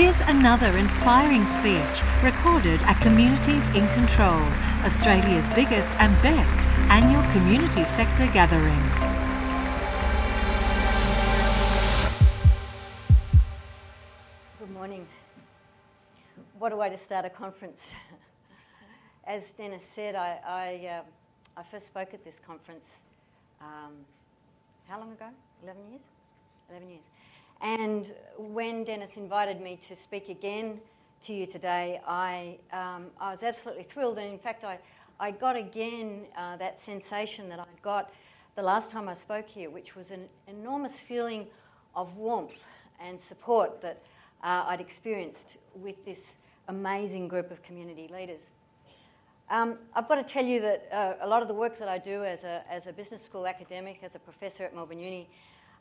Here's another inspiring speech recorded at Communities in Control, Australia's biggest and best annual community sector gathering. Good morning. What a way to start a conference. As Dennis said, I, I, uh, I first spoke at this conference um, how long ago? 11 years? 11 years. And when Dennis invited me to speak again to you today, I, um, I was absolutely thrilled. And in fact, I, I got again uh, that sensation that I got the last time I spoke here, which was an enormous feeling of warmth and support that uh, I'd experienced with this amazing group of community leaders. Um, I've got to tell you that uh, a lot of the work that I do as a, as a business school academic, as a professor at Melbourne Uni,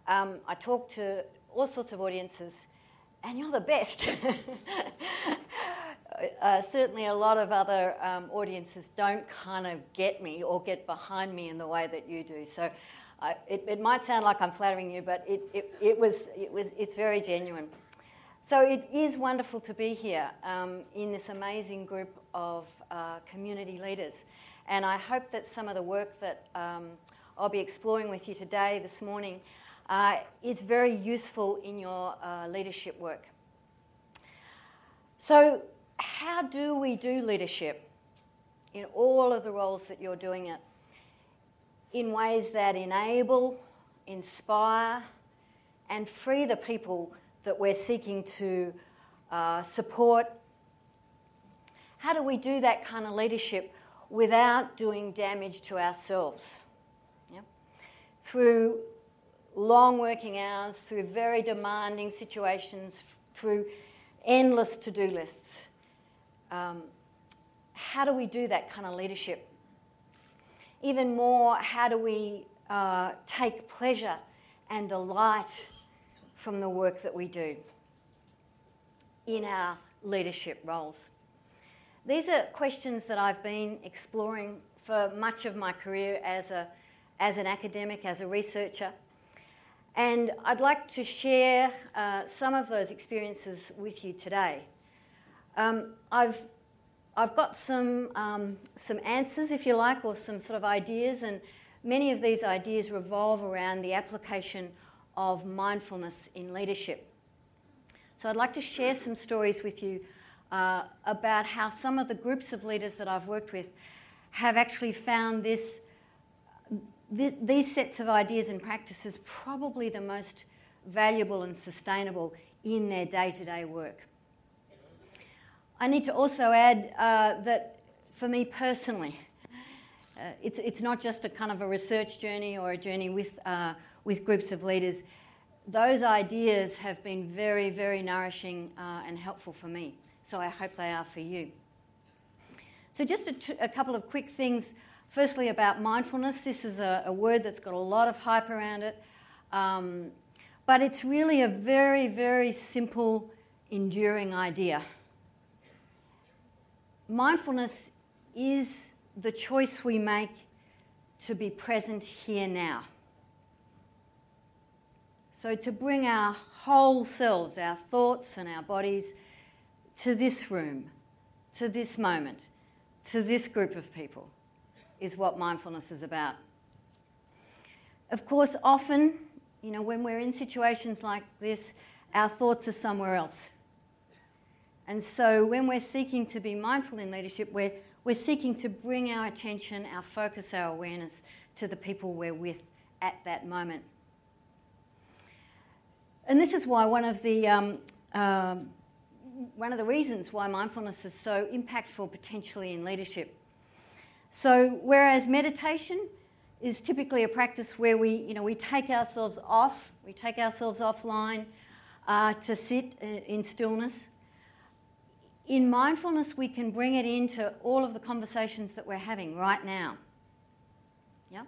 um, I talk to all sorts of audiences, and you're the best. uh, certainly, a lot of other um, audiences don't kind of get me or get behind me in the way that you do. So, uh, it, it, might sound like I'm flattering you, but it, it, it, was, it was, it's very genuine. So, it is wonderful to be here um, in this amazing group of uh, community leaders. And I hope that some of the work that um, I'll be exploring with you today, this morning, uh, is very useful in your uh, leadership work. So, how do we do leadership in all of the roles that you're doing it? In ways that enable, inspire, and free the people that we're seeking to uh, support. How do we do that kind of leadership without doing damage to ourselves? Yeah? Through long working hours, through very demanding situations, through endless to do lists. Um, how do we do that kind of leadership? Even more, how do we uh, take pleasure and delight from the work that we do in our leadership roles? These are questions that I've been exploring for much of my career as, a, as an academic, as a researcher. And I'd like to share uh, some of those experiences with you today. Um, I've, I've got some, um, some answers, if you like, or some sort of ideas, and many of these ideas revolve around the application of mindfulness in leadership. So I'd like to share some stories with you uh, about how some of the groups of leaders that I've worked with have actually found this th- these sets of ideas and practices probably the most valuable and sustainable in their day to day work. I need to also add uh, that for me personally, uh, it's, it's not just a kind of a research journey or a journey with, uh, with groups of leaders. Those ideas have been very, very nourishing uh, and helpful for me. So I hope they are for you. So, just a, t- a couple of quick things Firstly, about mindfulness. This is a, a word that's got a lot of hype around it, um, but it's really a very, very simple, enduring idea. Mindfulness is the choice we make to be present here now. So, to bring our whole selves, our thoughts and our bodies, to this room, to this moment, to this group of people is what mindfulness is about. Of course, often, you know, when we're in situations like this, our thoughts are somewhere else. And so when we're seeking to be mindful in leadership, we're, we're seeking to bring our attention, our focus, our awareness to the people we're with at that moment. And this is why one of the um, um, one of the reasons why mindfulness is so impactful potentially in leadership so, whereas meditation is typically a practice where we, you know, we take ourselves off, we take ourselves offline uh, to sit uh, in stillness. In mindfulness, we can bring it into all of the conversations that we're having right now. Yeah?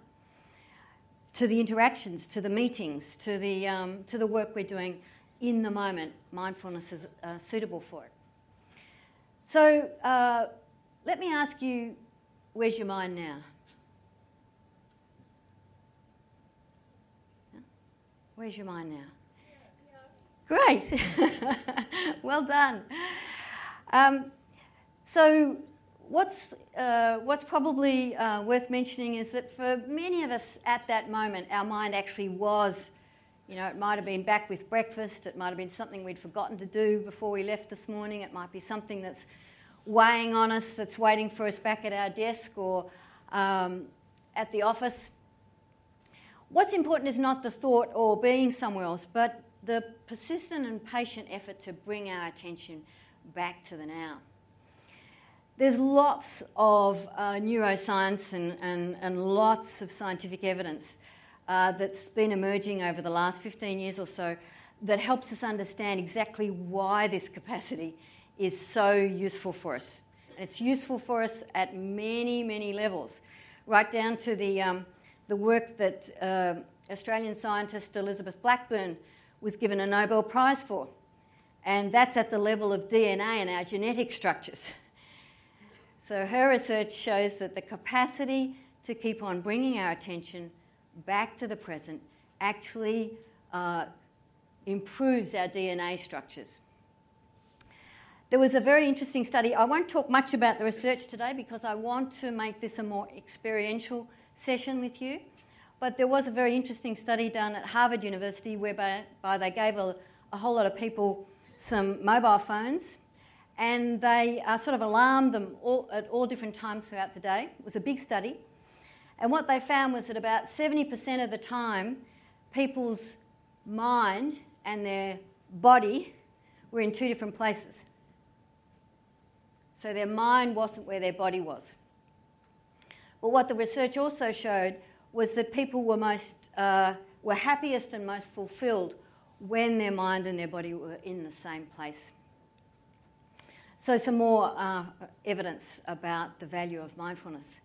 To the interactions, to the meetings, to the, um, to the work we're doing in the moment. Mindfulness is uh, suitable for it. So, uh, let me ask you Where's your mind now? Where's your mind now? Great. well done. Um, so, what's, uh, what's probably uh, worth mentioning is that for many of us at that moment, our mind actually was, you know, it might have been back with breakfast, it might have been something we'd forgotten to do before we left this morning, it might be something that's weighing on us, that's waiting for us back at our desk or um, at the office. What's important is not the thought or being somewhere else, but the persistent and patient effort to bring our attention back to the now. There's lots of uh, neuroscience and, and, and lots of scientific evidence uh, that's been emerging over the last 15 years or so that helps us understand exactly why this capacity is so useful for us. And it's useful for us at many, many levels, right down to the, um, the work that uh, Australian scientist Elizabeth Blackburn was given a Nobel Prize for. And that's at the level of DNA and our genetic structures. So her research shows that the capacity to keep on bringing our attention back to the present actually uh, improves our DNA structures. There was a very interesting study. I won't talk much about the research today because I want to make this a more experiential session with you. But there was a very interesting study done at Harvard University whereby they gave a, a whole lot of people some mobile phones and they uh, sort of alarmed them all, at all different times throughout the day. It was a big study. And what they found was that about 70% of the time, people's mind and their body were in two different places. So their mind wasn't where their body was. But what the research also showed was that people were most uh, were happiest and most fulfilled when their mind and their body were in the same place. So, some more uh, evidence about the value of mindfulness.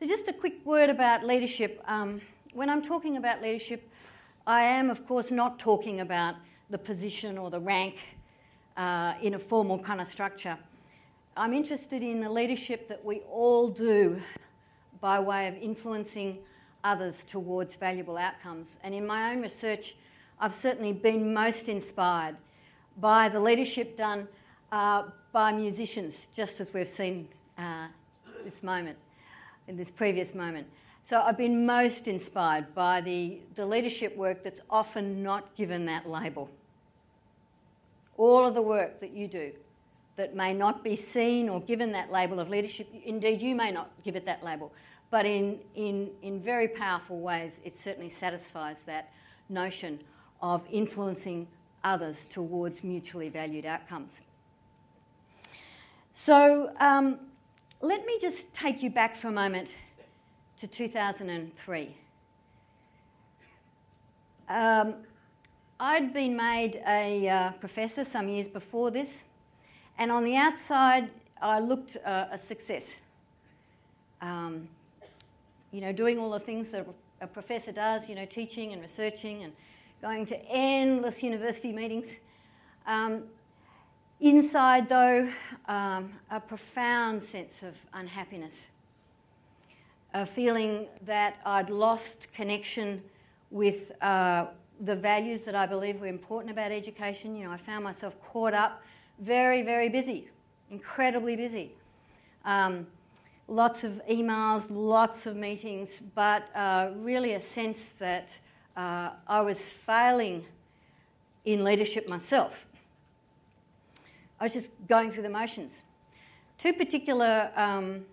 So just a quick word about leadership. Um, when I'm talking about leadership, I am, of course, not talking about the position or the rank uh, in a formal kind of structure. I'm interested in the leadership that we all do by way of influencing others towards valuable outcomes. And in my own research, I've certainly been most inspired by the leadership done uh, by musicians, just as we've seen uh, this moment, in this previous moment. So I've been most inspired by the, the leadership work that's often not given that label. All of the work that you do that may not be seen or given that label of leadership, indeed, you may not give it that label, but in, in, in very powerful ways, it certainly satisfies that notion of influencing others towards mutually valued outcomes. So, um, let me just take you back for a moment to 2003. Um, I'd been made a uh, professor some years before this, and on the outside, I looked uh, a success. Um, you know, doing all the things that a professor does, you know, teaching and researching and going to endless university meetings. Um, inside, though, um, a profound sense of unhappiness, a feeling that I'd lost connection with uh, the values that I believe were important about education. You know, I found myself caught up, very, very busy, incredibly busy. Um, lots of emails, lots of meetings, but uh, really a sense that uh, I was failing in leadership myself. I was just going through the motions. Two particular um,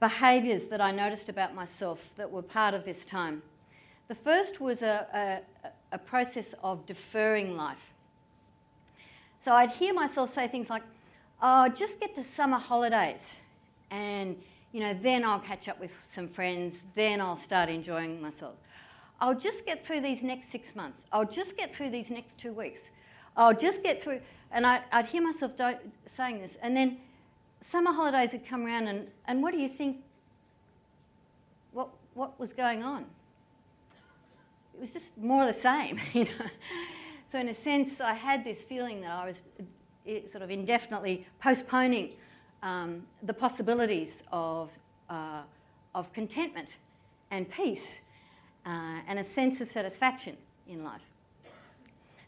behaviours that I noticed about myself that were part of this time. The first was a, a, a process of deferring life. So I'd hear myself say things like, oh, just get to summer holidays and you know, then I'll catch up with some friends, then I'll start enjoying myself. I'll just get through these next six months. I'll just get through these next two weeks. I'll just get through, and I, would hear myself do, saying this. And then summer holidays would come around, and, and what do you think? What, what was going on? It was just more of the same, you know. So, in a sense, I had this feeling that I was eh, sort of indefinitely postponing um, the possibilities of, uh, of contentment and peace uh, and a sense of satisfaction in life.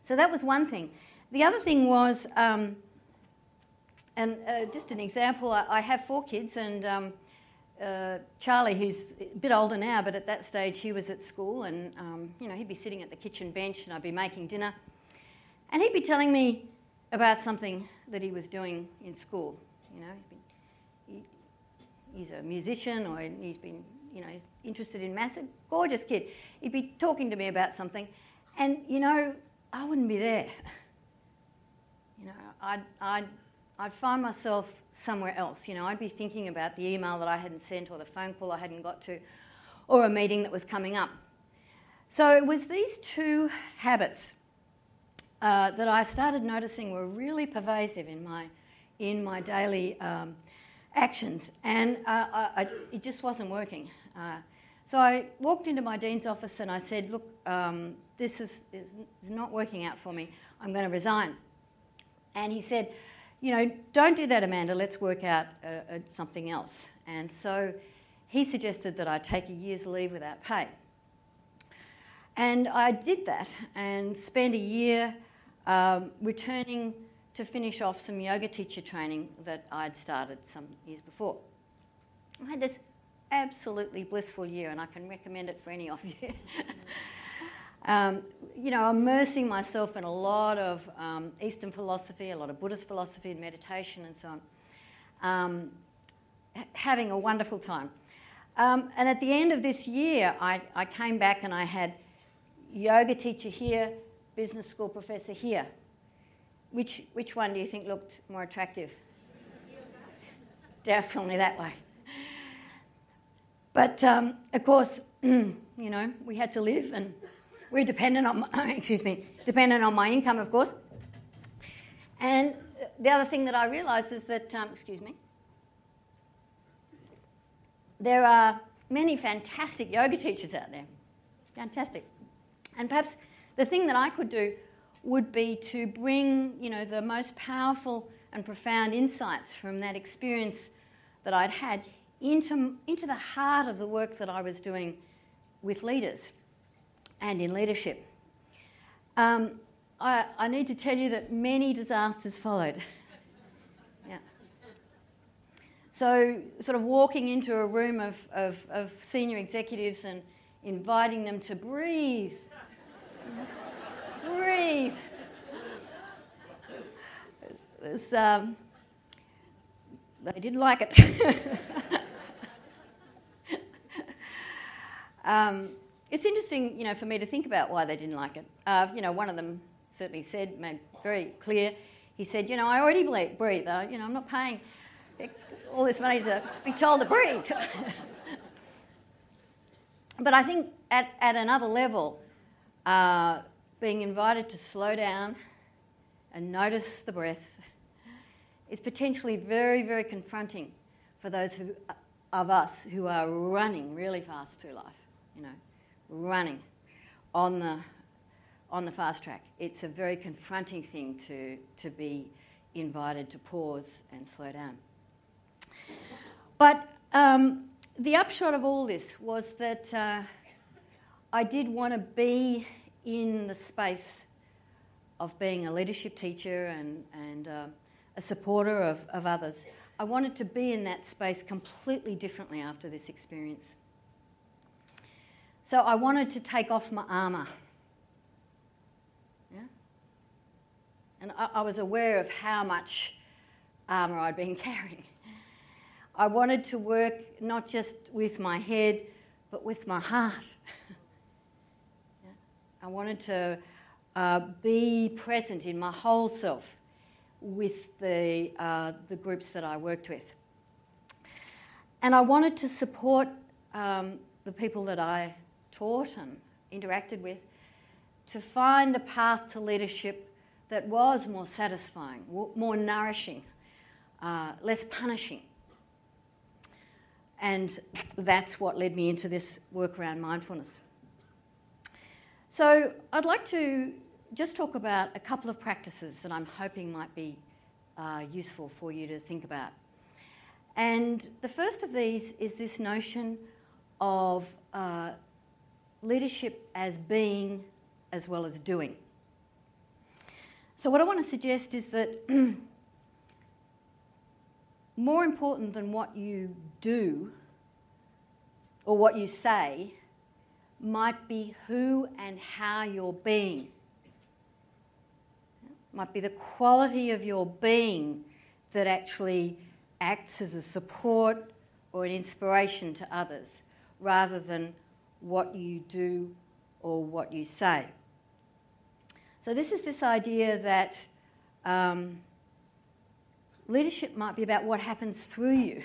So that was one thing. The other thing was, um, and uh, just an example, I, I, have four kids, and um, uh, Charlie, who's a bit older now, but at that stage he was at school, and um, you know he'd be sitting at the kitchen bench, and I'd be making dinner, and he'd be telling me about something that he was doing in school. You know, he, he's a musician, or he's been, you know, interested in maths. A gorgeous kid. He'd be talking to me about something, and you know, I wouldn't be there. You know, I'd, I'd I'd find myself somewhere else. You know, I'd be thinking about the email that I hadn't sent or the phone call I hadn't got to or a meeting that was coming up. So it was these two habits uh, that I started noticing were really pervasive in my, in my daily um, actions, and uh, I, I, it just wasn't working. Uh, so I walked into my dean's office and I said, Look, um, this is, is not working out for me. I'm going to resign. And he said, you know, don't do that, Amanda, let's work out uh, uh, something else. And so he suggested that I take a year's leave without pay. And I did that and spent a year um, returning to finish off some yoga teacher training that I'd started some years before. I had this absolutely blissful year, and I can recommend it for any of you. um, you know, immersing myself in a lot of um, Eastern philosophy, a lot of Buddhist philosophy and meditation and so on. Um, having a wonderful time. Um, and at the end of this year, I, I came back and I had yoga teacher here, business school professor here. Which, which one do you think looked more attractive? Definitely that way. But um, of course, you know, we had to live and we're dependent on, my, excuse me, dependent on my income, of course. And the other thing that I realised is that, um, excuse me, there are many fantastic yoga teachers out there. Fantastic. And perhaps the thing that I could do would be to bring, you know, the most powerful and profound insights from that experience that I'd had into, into the heart of the work that I was doing with leaders and in leadership. Um, I, I, need to tell you that many disasters followed. yeah. So, sort of walking into a room of, of, of senior executives and inviting them to breathe. breathe. Was, um, they didn't like it. um, it's interesting, you know, for me to think about why they didn't like it. Uh, you know, one of them certainly said, made very clear, he said, you know, I already breathe. Uh, you know, I'm not paying all this money to be told to breathe. but I think at, at another level, uh, being invited to slow down and notice the breath is potentially very, very confronting for those who, of us who are running really fast through life, you know running on the, on the fast track. It's a very confronting thing to, to be invited to pause and slow down. But um, the upshot of all this was that uh, I did want to be in the space of being a leadership teacher and, and uh, a supporter of, of others. I wanted to be in that space completely differently after this experience. So I wanted to take off my armour. Yeah? And I, I was aware of how much armour I'd been carrying. I wanted to work not just with my head, but with my heart. yeah? I wanted to uh, be present in my whole self with the, uh, the groups that I worked with. And I wanted to support um, the people that I taught and interacted with to find a path to leadership that was more satisfying, more nourishing, uh, less punishing. And that's what led me into this work around mindfulness. So, I'd like to just talk about a couple of practices that I'm hoping might be uh, useful for you to think about. And the first of these is this notion of uh, leadership as being as well as doing. So, what I want to suggest is that more important than what you do or what you say might be who and how you're being. Might be the quality of your being that actually acts as a support or an inspiration to others rather than what you do or what you say. So, this is this idea that um, leadership might be about what happens through you,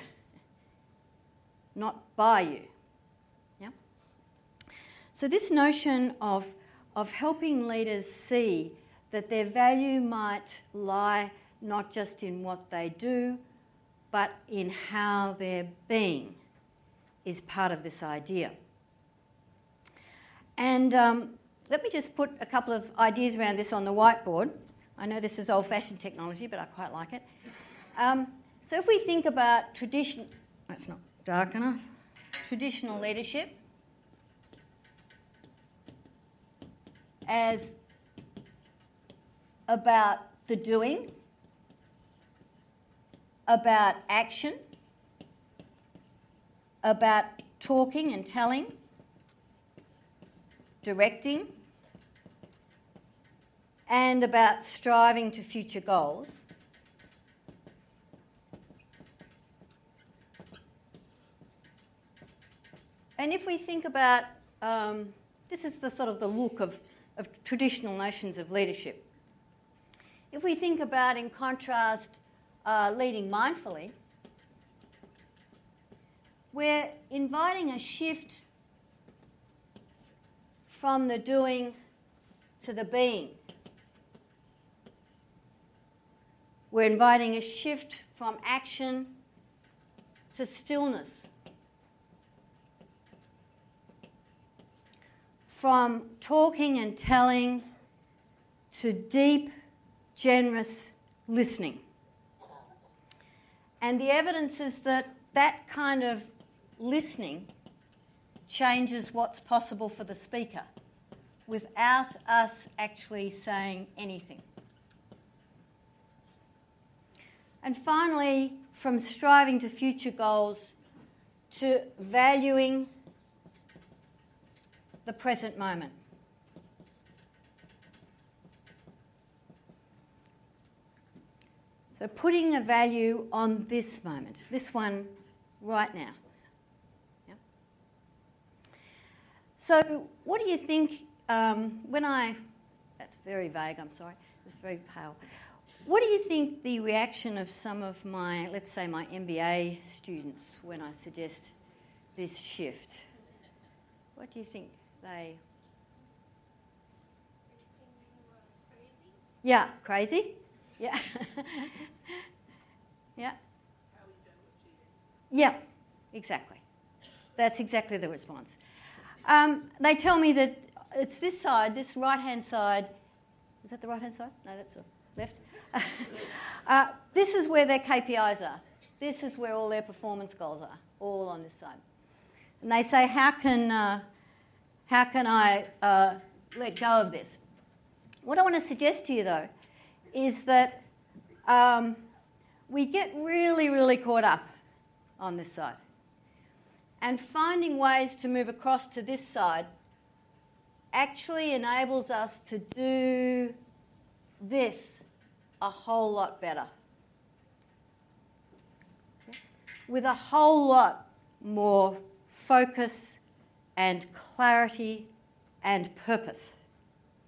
not by you. Yeah? So, this notion of, of helping leaders see that their value might lie not just in what they do, but in how they're being is part of this idea. And um, let me just put a couple of ideas around this on the whiteboard. I know this is old fashioned technology, but I quite like it. Um, so if we think about tradition, that's not dark enough, traditional leadership as about the doing, about action, about talking and telling, directing, and about striving to future goals. And if we think about um, this is the sort of the look of, of traditional notions of leadership. If we think about, in contrast, uh, leading mindfully, we're inviting a shift from the doing to the being. We're inviting a shift from action to stillness. From talking and telling to deep, generous listening. And the evidence is that that kind of listening changes what's possible for the speaker without us actually saying anything. And finally, from striving to future goals to valuing the present moment. So, putting a value on this moment, this one right now. Yep. So, what do you think um, when I, that's very vague, I'm sorry, it's very pale. What do you think the reaction of some of my, let's say, my MBA students when I suggest this shift? What do you think they. Yeah, crazy? Yeah. yeah. Yeah, exactly. That's exactly the response. Um, they tell me that it's this side, this right hand side. Is that the right hand side? No, that's the left. uh, this is where their KPIs are. This is where all their performance goals are, all on this side. And they say, How can, uh, how can I uh, let go of this? What I want to suggest to you, though, is that um, we get really, really caught up on this side. And finding ways to move across to this side actually enables us to do this a whole lot better. With a whole lot more focus and clarity and purpose.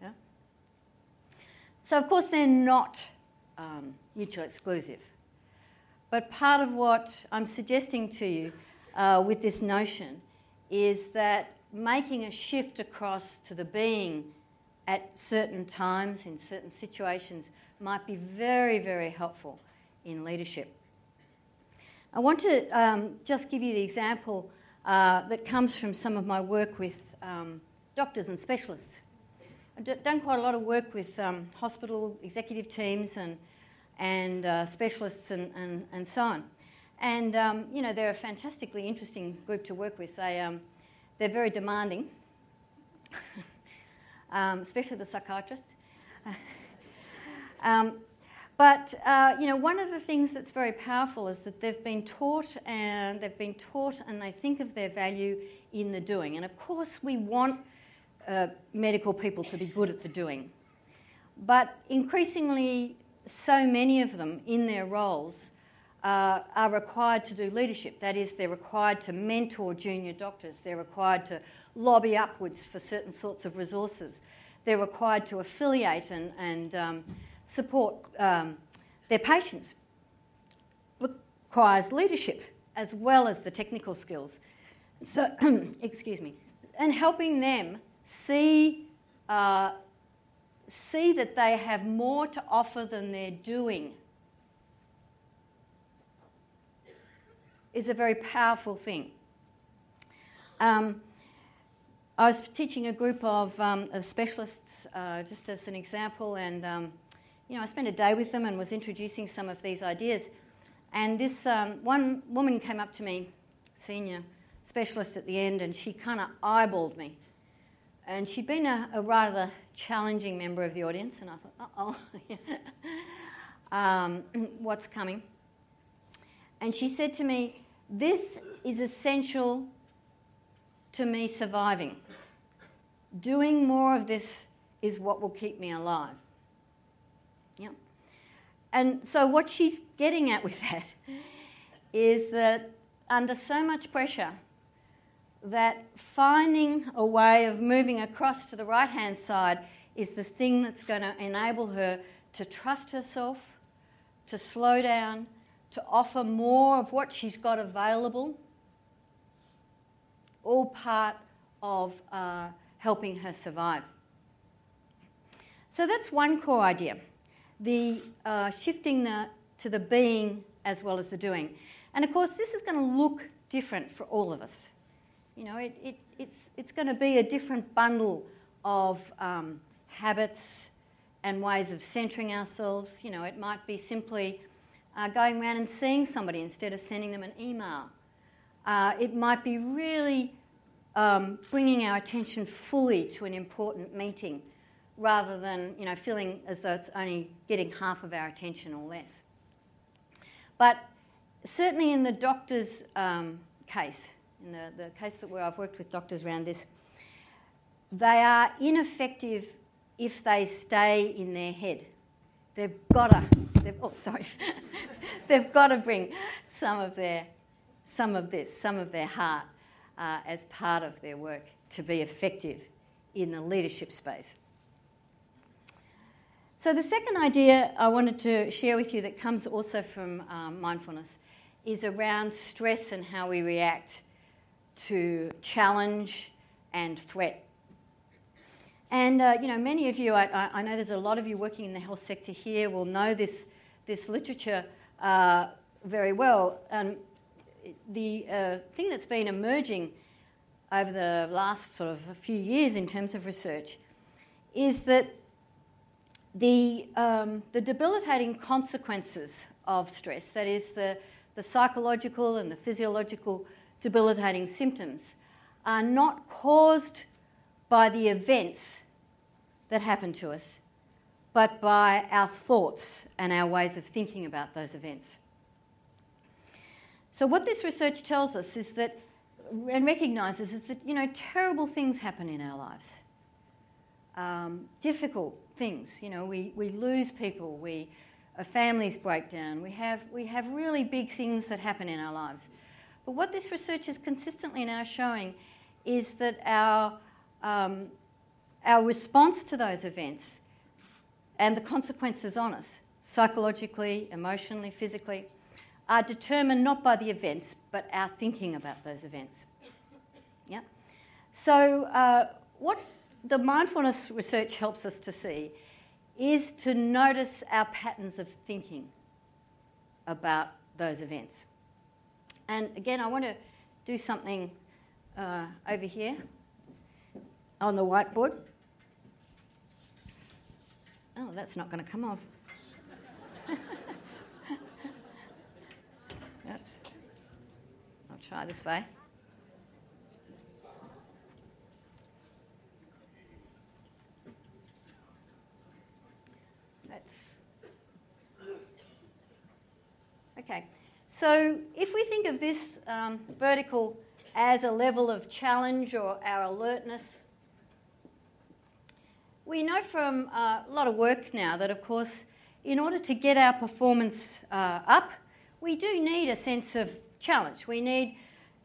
Yeah? So, of course, they're not um, mutually exclusive. But part of what I'm suggesting to you uh, with this notion is that making a shift across to the being at certain times, in certain situations, might be very, very helpful in leadership. I want to um, just give you the example uh, that comes from some of my work with um, doctors and specialists. I've done quite a lot of work with um, hospital executive teams and, and uh, specialists and, and, and so on. And, um, you know, they're a fantastically interesting group to work with. They, um, they're very demanding, um, especially the psychiatrists. Um, but uh, you know, one of the things that's very powerful is that they've been taught and they've been taught and they think of their value in the doing. And of course, we want uh, medical people to be good at the doing. But increasingly, so many of them in their roles uh, are required to do leadership. That is, they're required to mentor junior doctors, they're required to lobby upwards for certain sorts of resources, they're required to affiliate and, and um, support um, their patients. Requires leadership as well as the technical skills. So, excuse me, and helping them see uh, see that they have more to offer than they're doing is a very powerful thing. Um, I was teaching a group of, um, of specialists, uh, just as an example, and um, you know, I spent a day with them and was introducing some of these ideas. And this um, one woman came up to me, senior specialist at the end, and she kind of eyeballed me. And she'd been a, a, rather challenging member of the audience, and I thought, uh oh, what's coming? And she said to me, This is essential to me surviving. Doing more of this is what will keep me alive. Yep. And so, what she's getting at with that is that under so much pressure, that finding a way of moving across to the right hand side is the thing that's going to enable her to trust herself, to slow down, to offer more of what she's got available, all part of uh, helping her survive. So that's one core idea the uh, shifting the, to the being as well as the doing. And of course, this is going to look different for all of us. You know, it, it, it's, it's going to be a different bundle of um, habits and ways of centering ourselves. You know, it might be simply uh, going around and seeing somebody instead of sending them an email. Uh, it might be really um, bringing our attention fully to an important meeting rather than you know, feeling as though it's only getting half of our attention or less. But certainly in the doctor's um, case, in the, the case that where I've worked with doctors around this, they are ineffective if they stay in their head. They've got to, oh, sorry, they've got to bring some of their, some of this, some of their heart uh, as part of their work to be effective in the leadership space. So, the second idea I wanted to share with you that comes also from um, mindfulness is around stress and how we react to challenge and threat. And, uh, you know, many of you, I, I, know there's a lot of you working in the health sector here, will know this, this literature uh, very well. And the uh, thing that's been emerging over the last sort of a few years in terms of research is that the, um, the debilitating consequences of stress, that is, the, the psychological and the physiological debilitating symptoms, are not caused by the events that happen to us, but by our thoughts and our ways of thinking about those events. So, what this research tells us is that, and recognises, is that, you know, terrible things happen in our lives. Um, difficult things. You know, we, we lose people, we, our families break down, we have, we have really big things that happen in our lives. But what this research is consistently now showing is that our, um, our response to those events and the consequences on us, psychologically, emotionally, physically, are determined not by the events, but our thinking about those events. Yeah? So, uh, what the mindfulness research helps us to see is to notice our patterns of thinking about those events. And again, I want to do something uh, over here on the whiteboard. Oh, that's not going to come off. that's, I'll try this way. Okay, so if we think of this um, vertical as a level of challenge or our alertness, we know from uh, a lot of work now that, of course, in order to get our performance uh, up, we do need a sense of challenge. We need,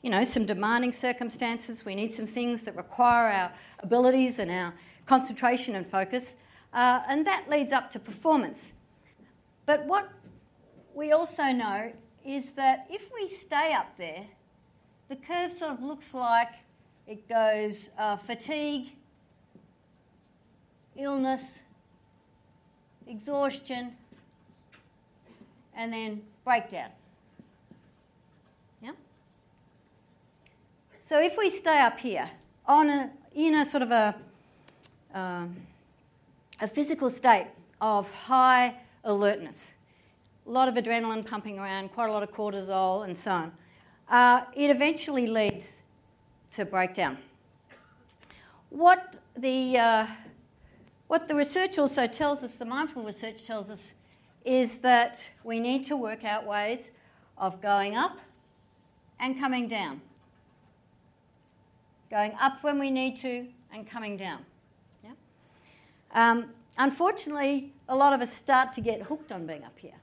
you know, some demanding circumstances. We need some things that require our abilities and our concentration and focus, uh, and that leads up to performance. But what we also know is that if we stay up there, the curve sort of looks like it goes uh, fatigue, illness, exhaustion, and then breakdown. Yeah? So if we stay up here on a, in a sort of a, um, a physical state of high alertness, a lot of adrenaline pumping around, quite a lot of cortisol, and so on, uh, it eventually leads to breakdown. What the uh, what the research also tells us, the mindful research tells us, is that we need to work out ways of going up and coming down. Going up when we need to and coming down. Yeah? Um, unfortunately, a lot of us start to get hooked on being up here.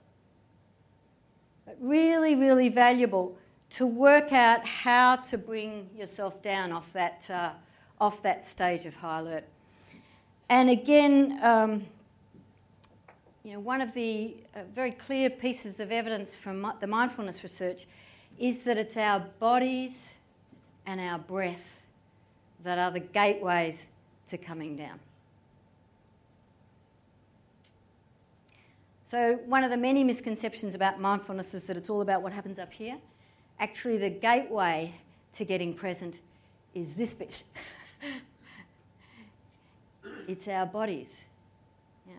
But really, really valuable to work out how to bring yourself down off that, uh, off that stage of high alert. And again, um, you know, one of the uh, very clear pieces of evidence from the mindfulness research is that it's our bodies and our breath that are the gateways to coming down. So, one of the many misconceptions about mindfulness is that it's all about what happens up here. Actually, the gateway to getting present is this bit. it's our bodies. Yeah.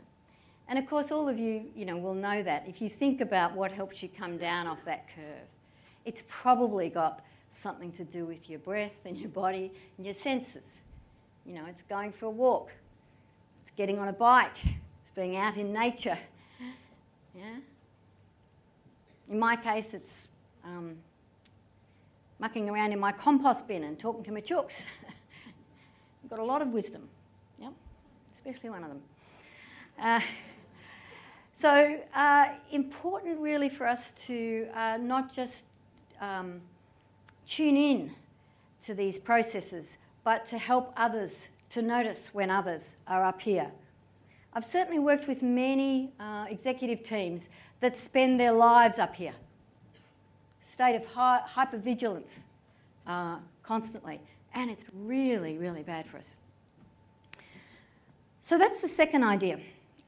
And of course, all of you, you know, will know that. If you think about what helps you come down off that curve, it's probably got something to do with your breath and your body and your senses. You know, it's going for a walk, it's getting on a bike, it's being out in nature. Yeah. In my case, it's um, mucking around in my compost bin and talking to my chooks. I've got a lot of wisdom especially one of them. Uh, so, uh, important really for us to uh, not just um, tune in to these processes, but to help others to notice when others are up here. I've certainly worked with many uh, executive teams that spend their lives up here, state of hi- hypervigilance uh, constantly, and it's really, really bad for us. So that's the second idea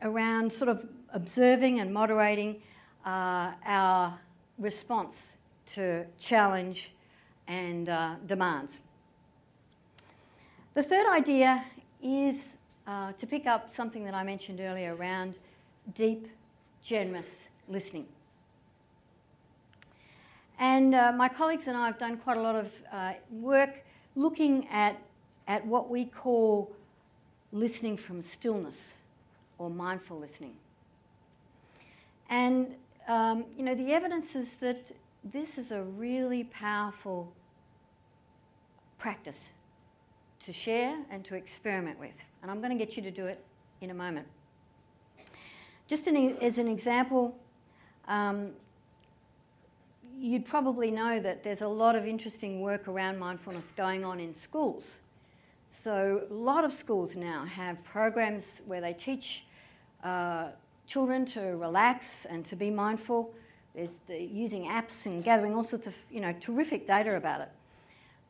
around sort of observing and moderating uh, our response to challenge and uh, demands. The third idea is uh, to pick up something that I mentioned earlier around deep, generous listening. And uh, my colleagues and I have done quite a lot of uh, work looking at, at what we call listening from stillness or mindful listening. And, um, you know, the evidence is that this is a really powerful practice to share and to experiment with. And I'm going to get you to do it in a moment. Just an, as an example, um, you'd probably know that there's a lot of interesting work around mindfulness going on in schools. So, a lot of schools now have programs where they teach uh, children to relax and to be mindful. There's the, using apps and gathering all sorts of you know terrific data about it.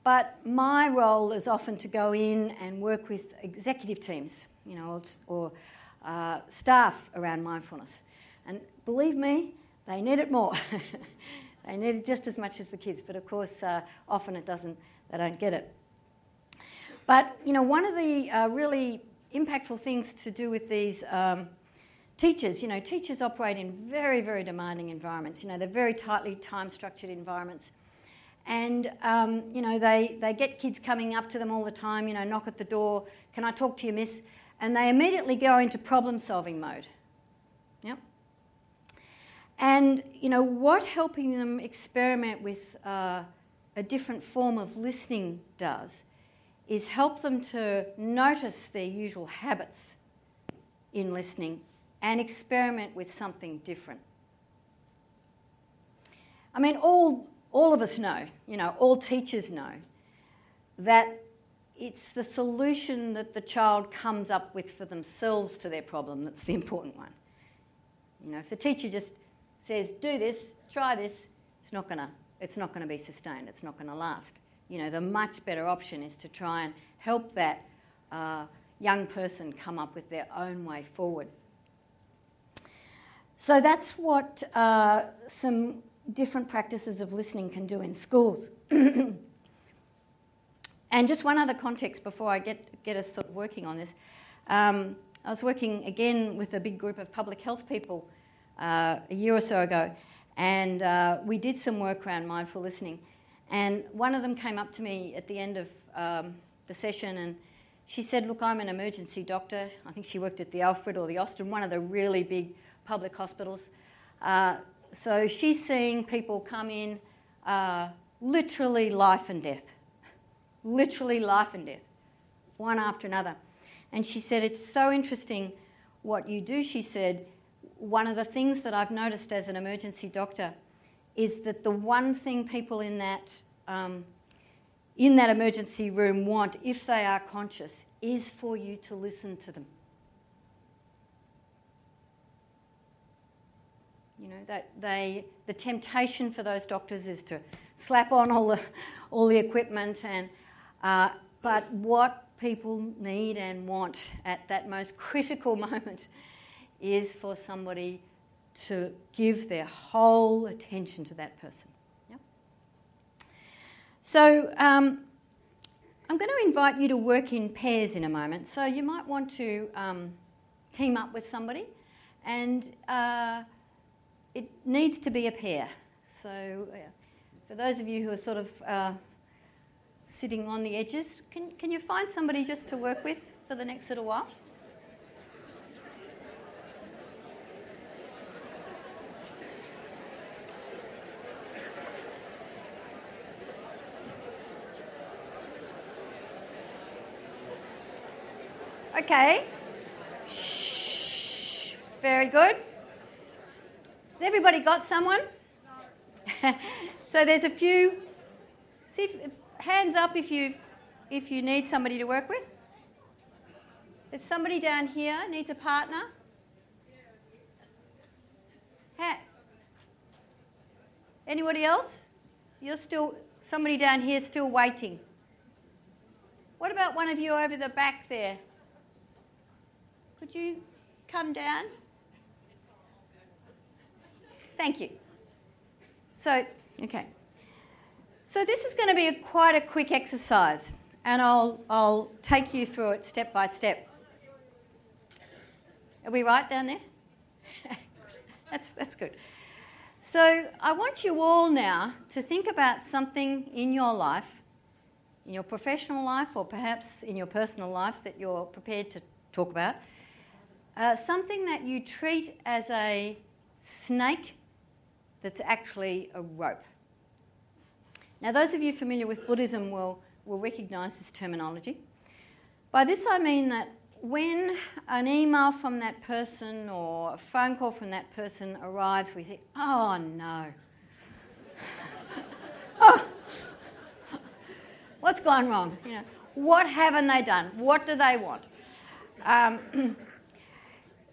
But my role is often to go in and work with executive teams, you know, or, uh, staff around mindfulness. And believe me, they need it more. they need it just as much as the kids, but of course, uh, often it doesn't. They don't get it. But you know, one of the uh, really impactful things to do with these um, teachers, you know, teachers operate in very, very demanding environments. You know, they're very tightly time-structured environments. And, um, you know, they, they get kids coming up to them all the time, you know, knock at the door, can I talk to you, miss? And they immediately go into problem-solving mode. Yep. And And, you know, what helping them experiment with uh, a different form of listening does is help them to notice their usual habits in listening and experiment with something different. I mean, all, all of us know, you know, all teachers know that it's the solution that the child comes up with for themselves to their problem that's the important one. You know, if the teacher just says, do this, try this, it's not going to it's not going to be sustained, it's not going to last. You know, the much better option is to try and help that uh, young person come up with their own way forward. So that's what uh, some different practices of listening can do in schools. and just one other context before I get, get us sort of working on this. Um, I was working again with a big group of public health people uh, a year or so ago, and uh, we did some work around mindful listening. And one of them came up to me at the end of um, the session and she said, Look, I'm an emergency doctor. I think she worked at the Alfred or the Austin, one of the really big public hospitals. Uh, so she's seeing people come in uh, literally life and death. literally life and death, one after another. And she said, It's so interesting what you do. She said, One of the things that I've noticed as an emergency doctor is that the one thing people in that um, in that emergency room want, if they are conscious, is for you to listen to them. You know, that they, the temptation for those doctors is to slap on all the, all the equipment, and, uh, but what people need and want at that most critical moment is for somebody to give their whole attention to that person. So um, I'm going to invite you to work in pairs in a moment. So you might want to um, team up with somebody, and uh, it needs to be a pair. So uh, for those of you who are sort of uh, sitting on the edges, can, can you find somebody just to work with for the next little while? Okay. Shh. Very good. Has everybody got someone? so there's a few. See, if, hands up if you if you need somebody to work with. There's somebody down here needs a partner. Anybody else? You're still somebody down here still waiting. What about one of you over the back there? Could you come down? Thank you. So, okay. So this is going to be a, quite a quick exercise, and I'll, I'll take you through it step by step. Are we right down there? that's, that's good. So I want you all now to think about something in your life, in your professional life, or perhaps in your personal life that you're prepared to talk about uh, something that you treat as a snake that's actually a rope. Now, those of you familiar with Buddhism will, will recognise this terminology. By this, I mean that when an email from that person or a phone call from that person arrives, we think, oh no. oh, what's gone wrong? You know, what haven't they done? What do they want? Um,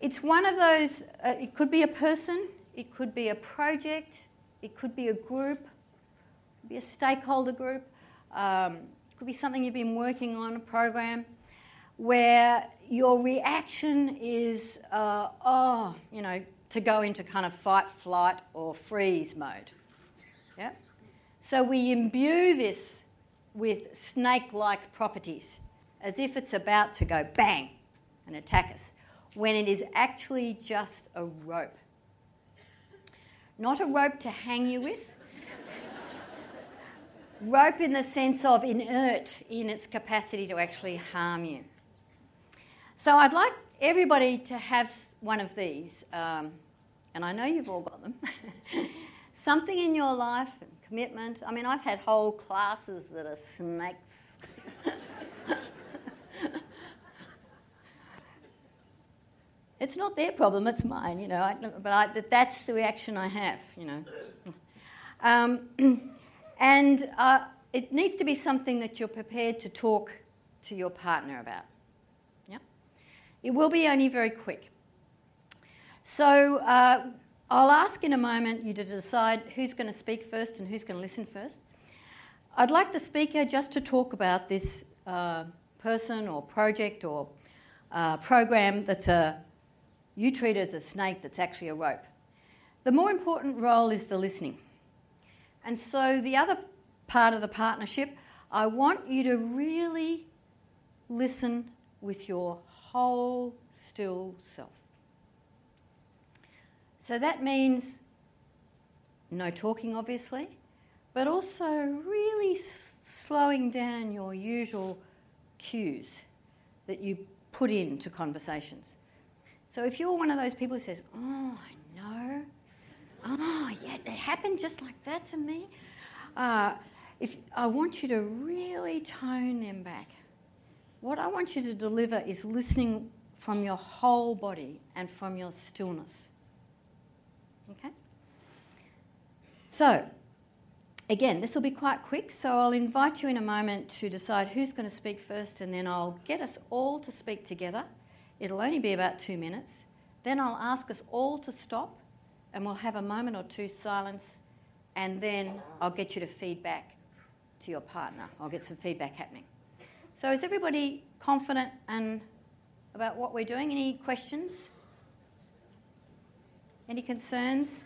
It's one of those, uh, it could be a person, it could be a project, it could be a group, be a stakeholder group, um, could be something you've been working on, a program, where your reaction is, uh, oh, you know, to go into kind of fight, flight, or freeze mode. Yeah? So we imbue this with snake like properties, as if it's about to go bang and attack us when it is actually just a rope. Not a rope to hang you with. rope in the sense of inert in its capacity to actually harm you. So I'd like everybody to have one of these um, and I know you've all got them, something in your life, commitment. I mean, I've had whole classes that are snakes. it's not their problem, it's mine, you know. I, but I, that's the reaction I have, you know. Um, and uh, it needs to be something that you're prepared to talk to your partner about. Yeah? It will be only very quick. So uh, I'll ask in a moment you to decide who's going to speak first and who's going to listen first. I'd like the speaker just to talk about this uh, person or project or uh, program that's a you treat it as a snake that's actually a rope. The more important role is the listening. And so, the other part of the partnership, I want you to really listen with your whole still self. So, that means no talking, obviously, but also really s- slowing down your usual cues that you put into conversations. So if you're one of those people who says, Oh, I know. Oh, yeah, it happened just like that to me. Uh, if I want you to really tone them back. What I want you to deliver is listening from your whole body and from your stillness. Okay? So, again, this will be quite quick, so I'll invite you in a moment to decide who's going to speak first, and then I'll get us all to speak together. It'll only be about two minutes. Then I'll ask us all to stop and we'll have a moment or two silence and then I'll get you to feedback to your partner. I'll get some feedback happening. So is everybody confident and about what we're doing? Any questions? Any concerns?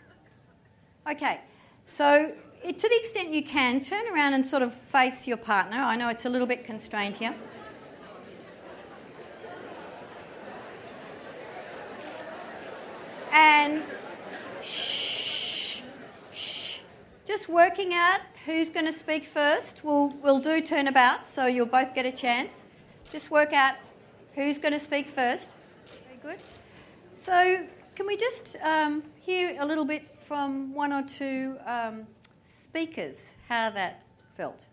Okay. So to the extent you can, turn around and sort of face your partner. I know it's a little bit constrained here. Shh, shh. Just working out who's going to speak first. We'll, we'll do turnabout, so you'll both get a chance. Just work out who's going to speak first. Very good. So, can we just um, hear a little bit from one or two um, speakers how that felt?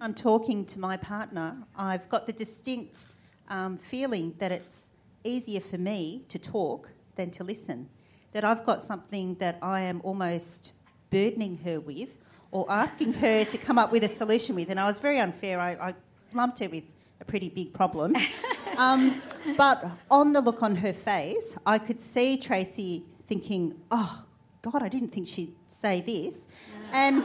I'm talking to my partner. I've got the distinct um, feeling that it's easier for me to talk than to listen. That I've got something that I am almost burdening her with or asking her to come up with a solution with. And I was very unfair. I, I lumped her with a pretty big problem. um, but on the look on her face, I could see Tracy thinking, oh, God, I didn't think she'd say this. And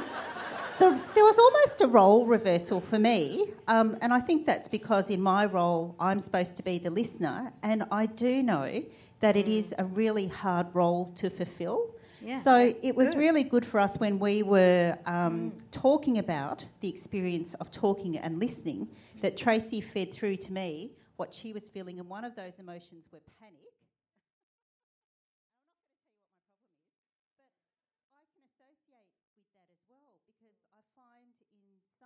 the, there was almost a role reversal for me. Um, and I think that's because in my role, I'm supposed to be the listener. And I do know that it is a really hard role to fulfill. Yeah, so it was good. really good for us when we were um, mm. talking about the experience of talking and listening that Tracy fed through to me what she was feeling, and one of those emotions were panic.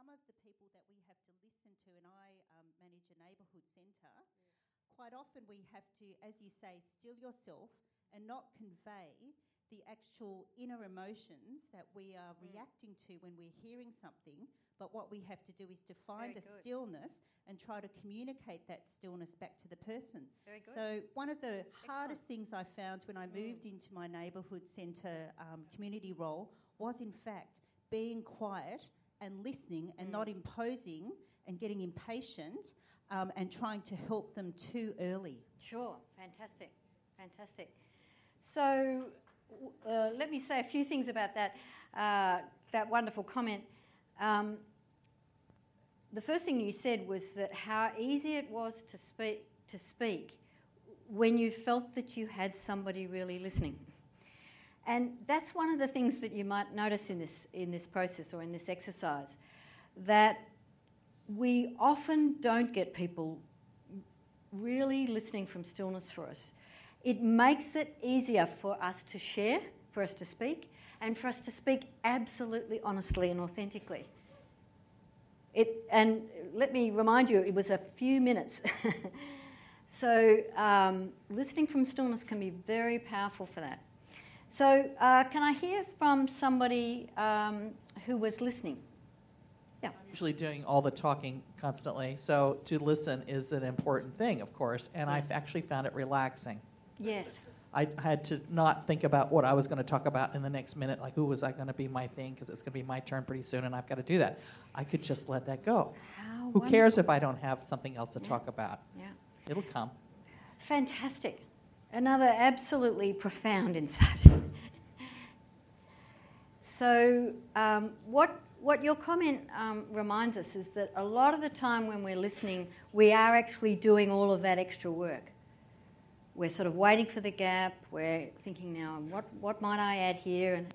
some of the people that we have to listen to, and I um, manage a neighbourhood centre, quite often we have to, as you say, still yourself and not convey the actual inner emotions that we are mm. reacting to when we're hearing something. But what we have to do is to find Very a good. stillness and try to communicate that stillness back to the person. So, one of the Excellent. hardest things I found when I mm. moved into my neighbourhood centre um, community role was, in fact, being quiet and listening and mm. not imposing and getting impatient um, and trying to help them too early. Sure, fantastic, fantastic. So uh, let me say a few things about that, uh, that wonderful comment. Um, the first thing you said was that how easy it was to speak, to speak when you felt that you had somebody really listening. And that's one of the things that you might notice in this, in this process or in this exercise, that we often don't get people really listening from stillness for us. It makes it easier for us to share, for us to speak, and for us to speak absolutely honestly and authentically. It, and let me remind you, it was a few minutes. so, um, listening from stillness can be very powerful for that. So, uh, can I hear from somebody um, who was listening? I'm usually doing all the talking constantly, so to listen is an important thing, of course, and I've actually found it relaxing. Yes. I had to not think about what I was going to talk about in the next minute, like who was I going to be my thing, because it's going to be my turn pretty soon, and I've got to do that. I could just let that go. How Who cares if I don't have something else to Yeah. talk about? Yeah. It'll come. Fantastic. Another absolutely profound insight. so, um, what, what your comment um, reminds us is that a lot of the time when we're listening, we are actually doing all of that extra work. We're sort of waiting for the gap, we're thinking now, what, what might I add here? And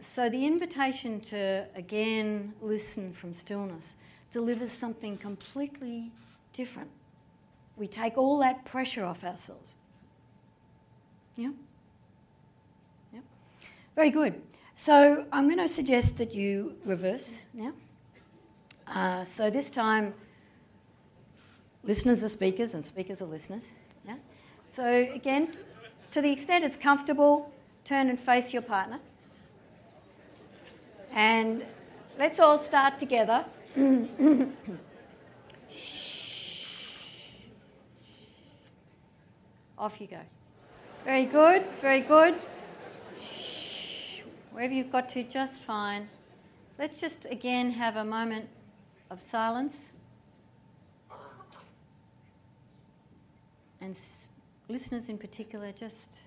so, the invitation to again listen from stillness delivers something completely different. We take all that pressure off ourselves. Yeah? Yeah. Very good. So I'm going to suggest that you reverse now. Uh, so this time, listeners are speakers and speakers are listeners. Yeah? So again, to the extent it's comfortable, turn and face your partner. And let's all start together. Off you go. Very good, very good. Wherever you've got to, just fine. Let's just again have a moment of silence. And s- listeners in particular, just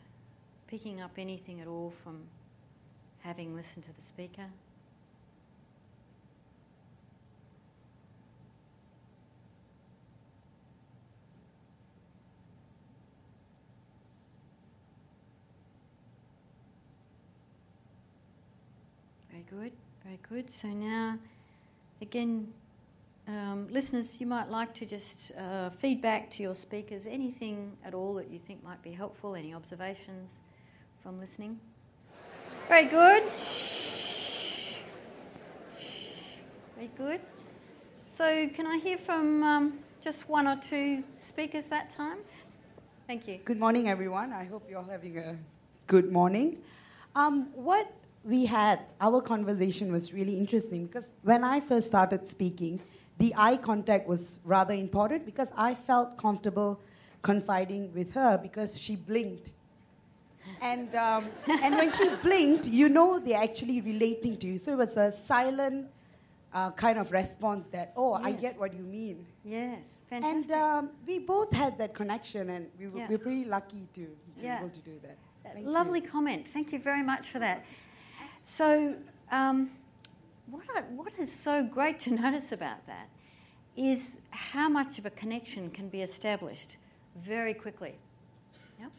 picking up anything at all from having listened to the speaker. Very good, very good. So now, again, um, listeners, you might like to just uh, feedback to your speakers anything at all that you think might be helpful, any observations from listening. Very good. Very good. So, can I hear from um, just one or two speakers that time? Thank you. Good morning, everyone. I hope you're all having a good morning. Um, what we had, our conversation was really interesting because when I first started speaking, the eye contact was rather important because I felt comfortable confiding with her because she blinked. And, um, and when she blinked, you know they're actually relating to you. So it was a silent uh, kind of response that, oh, I get what you mean. Yes, And fantastic. um, we both had that connection, and we were, Yeah. we're pretty lucky to be Yeah. able to do that. Thank you. Lovely comment. Thank you very much for that. So, um, what, I, what is so great to notice about that is how much of a connection can be established very quickly. Yep.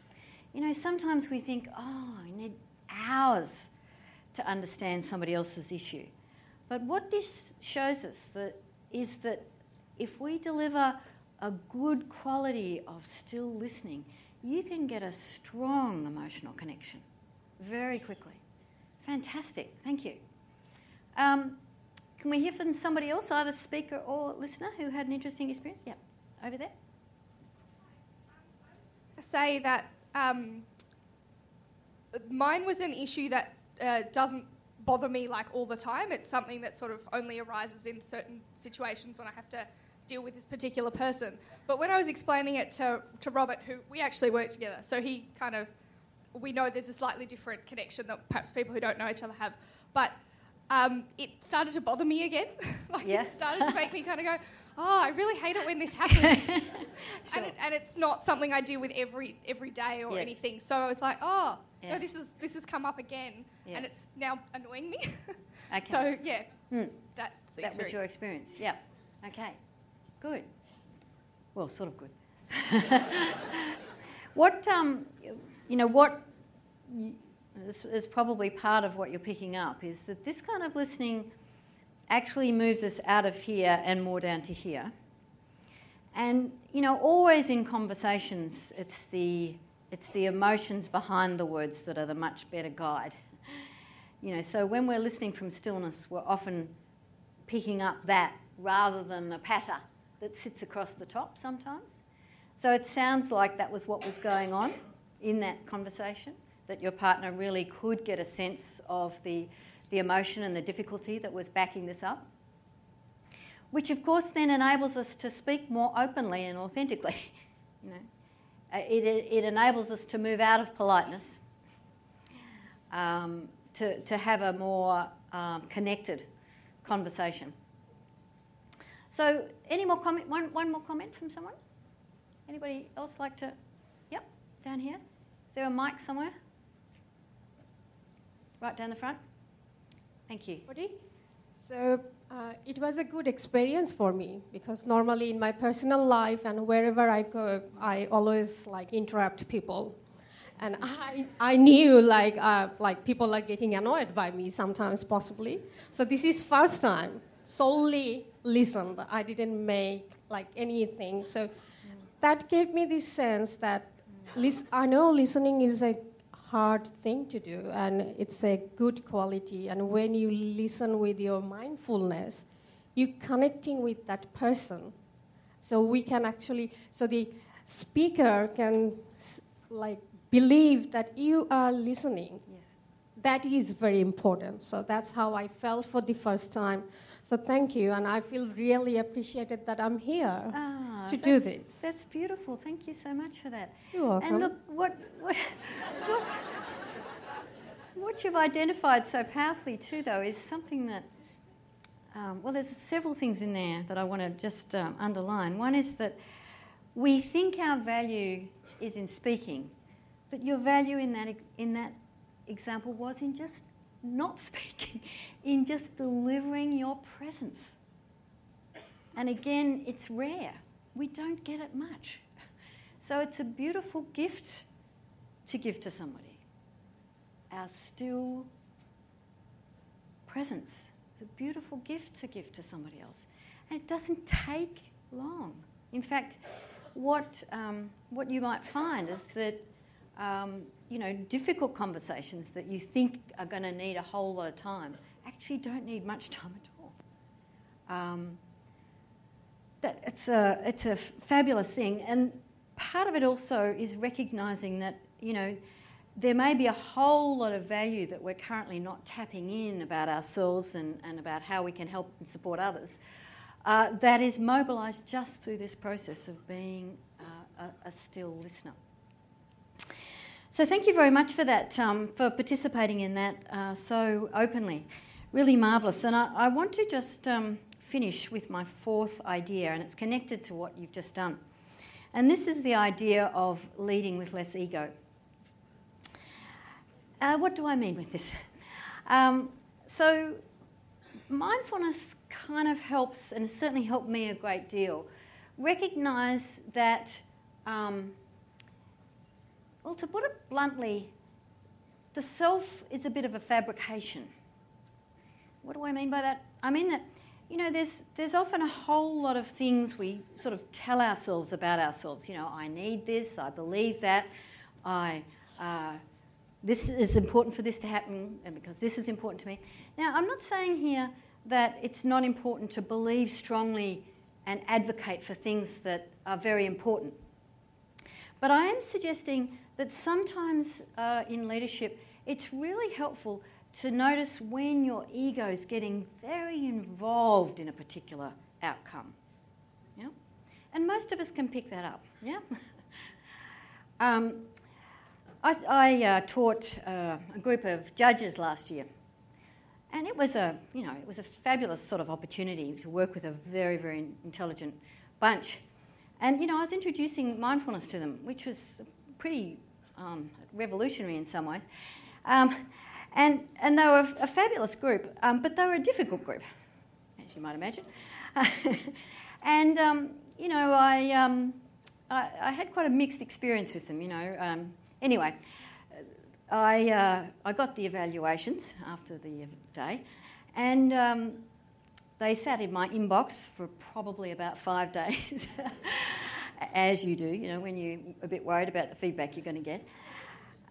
You know, sometimes we think, oh, I need hours to understand somebody else's issue. But what this shows us that is that if we deliver a good quality of still listening, you can get a strong emotional connection very quickly. Fantastic, thank you. Um, can we hear from somebody else, either speaker or listener, who had an interesting experience? Yeah, over there. say that um, mine was an issue that uh, doesn't bother me like all the time. It's something that sort of only arises in certain situations when I have to deal with this particular person. But when I was explaining it to, to Robert, who we actually work together, so he kind of, we know there's a slightly different connection that perhaps people who don't know each other have. But um, it started to bother me again. like Yeah. it started to make me kind of go, oh, I really hate it when this happens. Sure. and, it, and it's not something I deal with every every day or Yes. anything. So I was like, oh, Yeah. no, this is this has come up again, Yes. and it's now annoying me. Okay. So yeah, that's that was your experience. experience. Yeah. Okay. Good. Well, sort of good. what um, you know, what this is probably part of what you're picking up is that this kind of listening actually moves us out of here and more down to here. And you know, always in conversations, it's the it's the emotions behind the words that are the much better guide. You know, so when we're listening from stillness, we're often picking up that rather than a patter that sits across the top sometimes. So it sounds like that was what was going on in that conversation. that your partner really could get a sense of the, the emotion and the difficulty that was backing this up. Which, of course, then enables us to speak more openly and authentically. you know, uh, it, it enables us to move out of politeness, um, to, to have a more um, connected conversation. So, any more comment? One, one more comment from someone? Anybody else like to? Down here. Is there a mic somewhere? Right down the front. Thank you. So uh, it was a good experience for me because normally in my personal life and wherever I go, I always like interrupt people, and I, I knew like uh, like people are getting annoyed by me sometimes possibly. So this is first time solely listened. I didn't make like anything. So that gave me this sense that lis- I know listening is a hard thing to do and it's a good quality. And when you listen with your mindfulness you're connecting with that person. So we can actually so the speaker can like believe that you are listening. Yes. that is very important. So that's how i felt for the first time so thank you and i feel really appreciated that i'm here ah, to do this. that's beautiful. Thank you so much for that. You're welcome. And look what what, what, what you've identified so powerfully too though is something that um, well there's several things in there that i want to just um, underline. One is that we think our value is in speaking but your value in that, in that example was in just not speaking, in just delivering your presence. And again, it's rare. We don't get it much. So it's a beautiful gift to give to somebody. Our still presence. It's a beautiful gift to give to somebody else. And it doesn't take long. In fact, what, um, what you might find is that um, you know, difficult conversations that you think are going to need a whole lot of time actually don't need much time at all. Um, that it's a it's a fabulous thing, and part of it also is recognizing that you know there may be a whole lot of value that we're currently not tapping in about ourselves and, and about how we can help and support others. Uh, that is mobilised just through this process of being uh, a, a still listener. So thank you very much for that, um, for participating in that uh, so openly. Really marvellous. And I, I, want to just um, finish with my fourth idea, and it's connected to what you've just done. And this is the idea of leading with less ego. Uh, what do I mean with this? Um, so, mindfulness kind of helps, and certainly helped me a great deal, recognise that um, well, to put it bluntly, the self is a bit of a fabrication. What do I mean by that? I mean that, you know, there's, there's often a whole lot of things we sort of tell ourselves about ourselves. You know, I need this, I believe that, I, uh, this is important for this to happen, and because this is important to me. Now, I'm not saying here that it's not important to believe strongly and advocate for things that are very important. But I am suggesting that sometimes uh, in leadership, it's really helpful to notice when your ego is getting very involved in a particular outcome. Yeah? And most of us can pick that up. Yeah? um, I, I uh, taught uh, a group of judges last year. And it was a, you know, it was a fabulous sort of opportunity to work with a very, very intelligent bunch. And, you know, I was introducing mindfulness to them, which was pretty um, revolutionary in some ways. Um, and, and they were a fabulous group, um, but they were a difficult group, as you might imagine. and, um, you know, I, um, I, I, had quite a mixed experience with them, you know. Um, anyway, I, uh, I got the evaluations after the day, and they sat in my inbox for probably about five days as you do, you know, when you're a bit worried about the feedback you're going to get.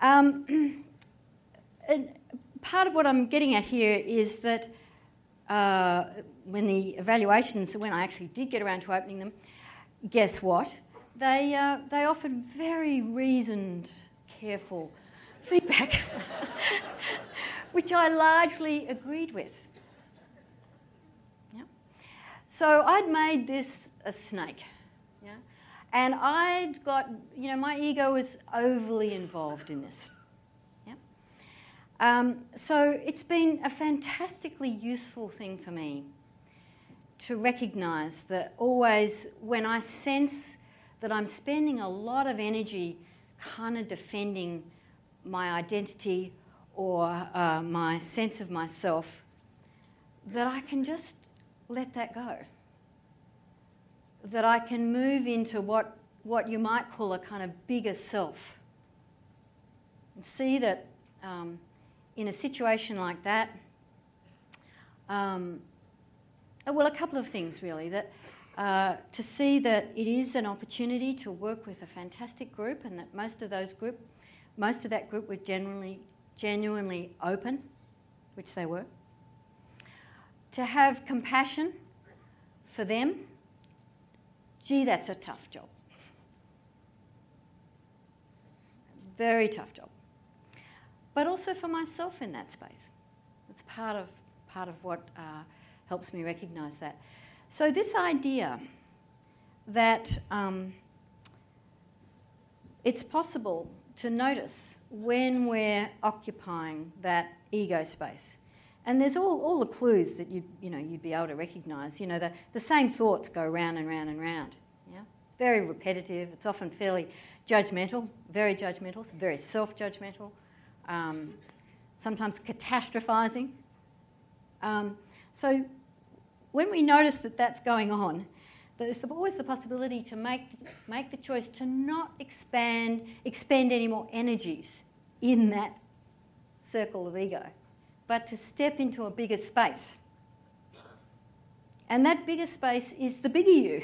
Um, part of what I'm getting at here is that uh, when the evaluations, when I actually did get around to opening them, guess what? They, uh, they offered very reasoned, careful feedback, which I largely agreed with. So I'd made this a snake. Yeah. And I'd got, you know, my ego was overly involved in this. Yeah. Um, so it's been a fantastically useful thing for me to recognize that always when I sense that I'm spending a lot of energy kind of defending my identity or uh, my sense of myself, that I can just let that go. That I can move into what, what you might call a kind of bigger self. And see that um, in a situation like that, um, well, a couple of things really. That uh, to see that it is an opportunity to work with a fantastic group, and that most of those group, most of that group were generally genuinely open, which they were. To have compassion for them, gee, that's a tough job. Very tough job. But also for myself in that space. It's part of part of what. Uh, helps me recognize that. So, this idea that um, it's possible to notice when we're occupying that ego space. And there's all, all the clues that you you know, you'd be able to recognise. You know, the, the same thoughts go round and round and round. Yeah? Very repetitive. It's often fairly judgmental, very judgmental, very self judgmental, um, sometimes catastrophising. Um, so when we notice that that's going on, there's always the possibility to make, make the choice to not expand, expend any more energies in that circle of ego, but to step into a bigger space. And that bigger space is the bigger you.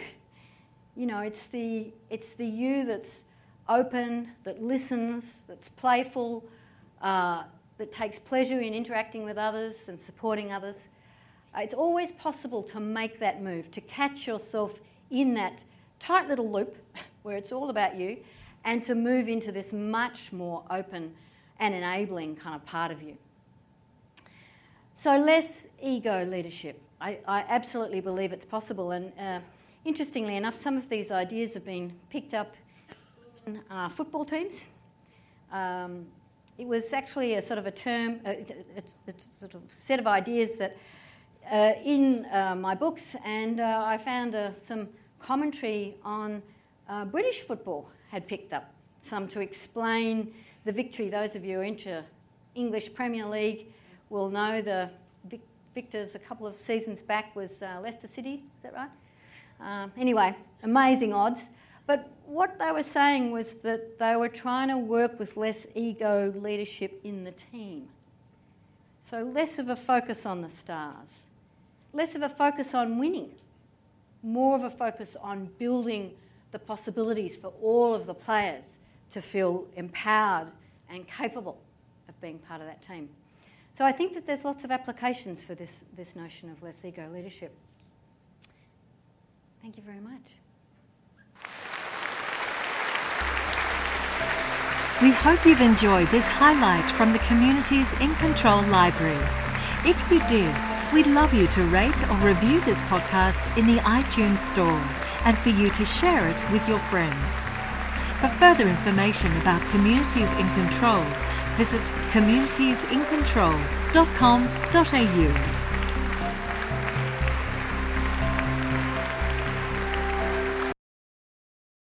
You know, it's the, it's the you that's open, that listens, that's playful, uh, that takes pleasure in interacting with others and supporting others. Uh, it's always possible to make that move, to catch yourself in that tight little loop where it's all about you, and to move into this much more open and enabling kind of part of you. So, less ego leadership. I, I absolutely believe it's possible. And uh, interestingly enough, some of these ideas have been picked up in uh, football teams. Um, it was actually a sort of a term, uh, a sort of set of ideas that uh, in uh, my books, and uh, I found uh, some commentary on uh, British football had picked up some to explain the victory. Those of you who into English Premier League will know the vic- victors a couple of seasons back was uh, Leicester City. Is that right? anyway, amazing odds. But what they were saying was that they were trying to work with less ego leadership in the team. So, less of a focus on the stars less of a focus on winning, more of a focus on building the possibilities for all of the players to feel empowered and capable of being part of that team. So I think that there's lots of applications for this, this notion of less ego leadership. Thank you very much. We hope you've enjoyed this highlight from the Communities in Control Library. If you did, We'd love you to rate or review this podcast in the iTunes Store and for you to share it with your friends. For further information about Communities in Control, visit communitiesincontrol.com.au.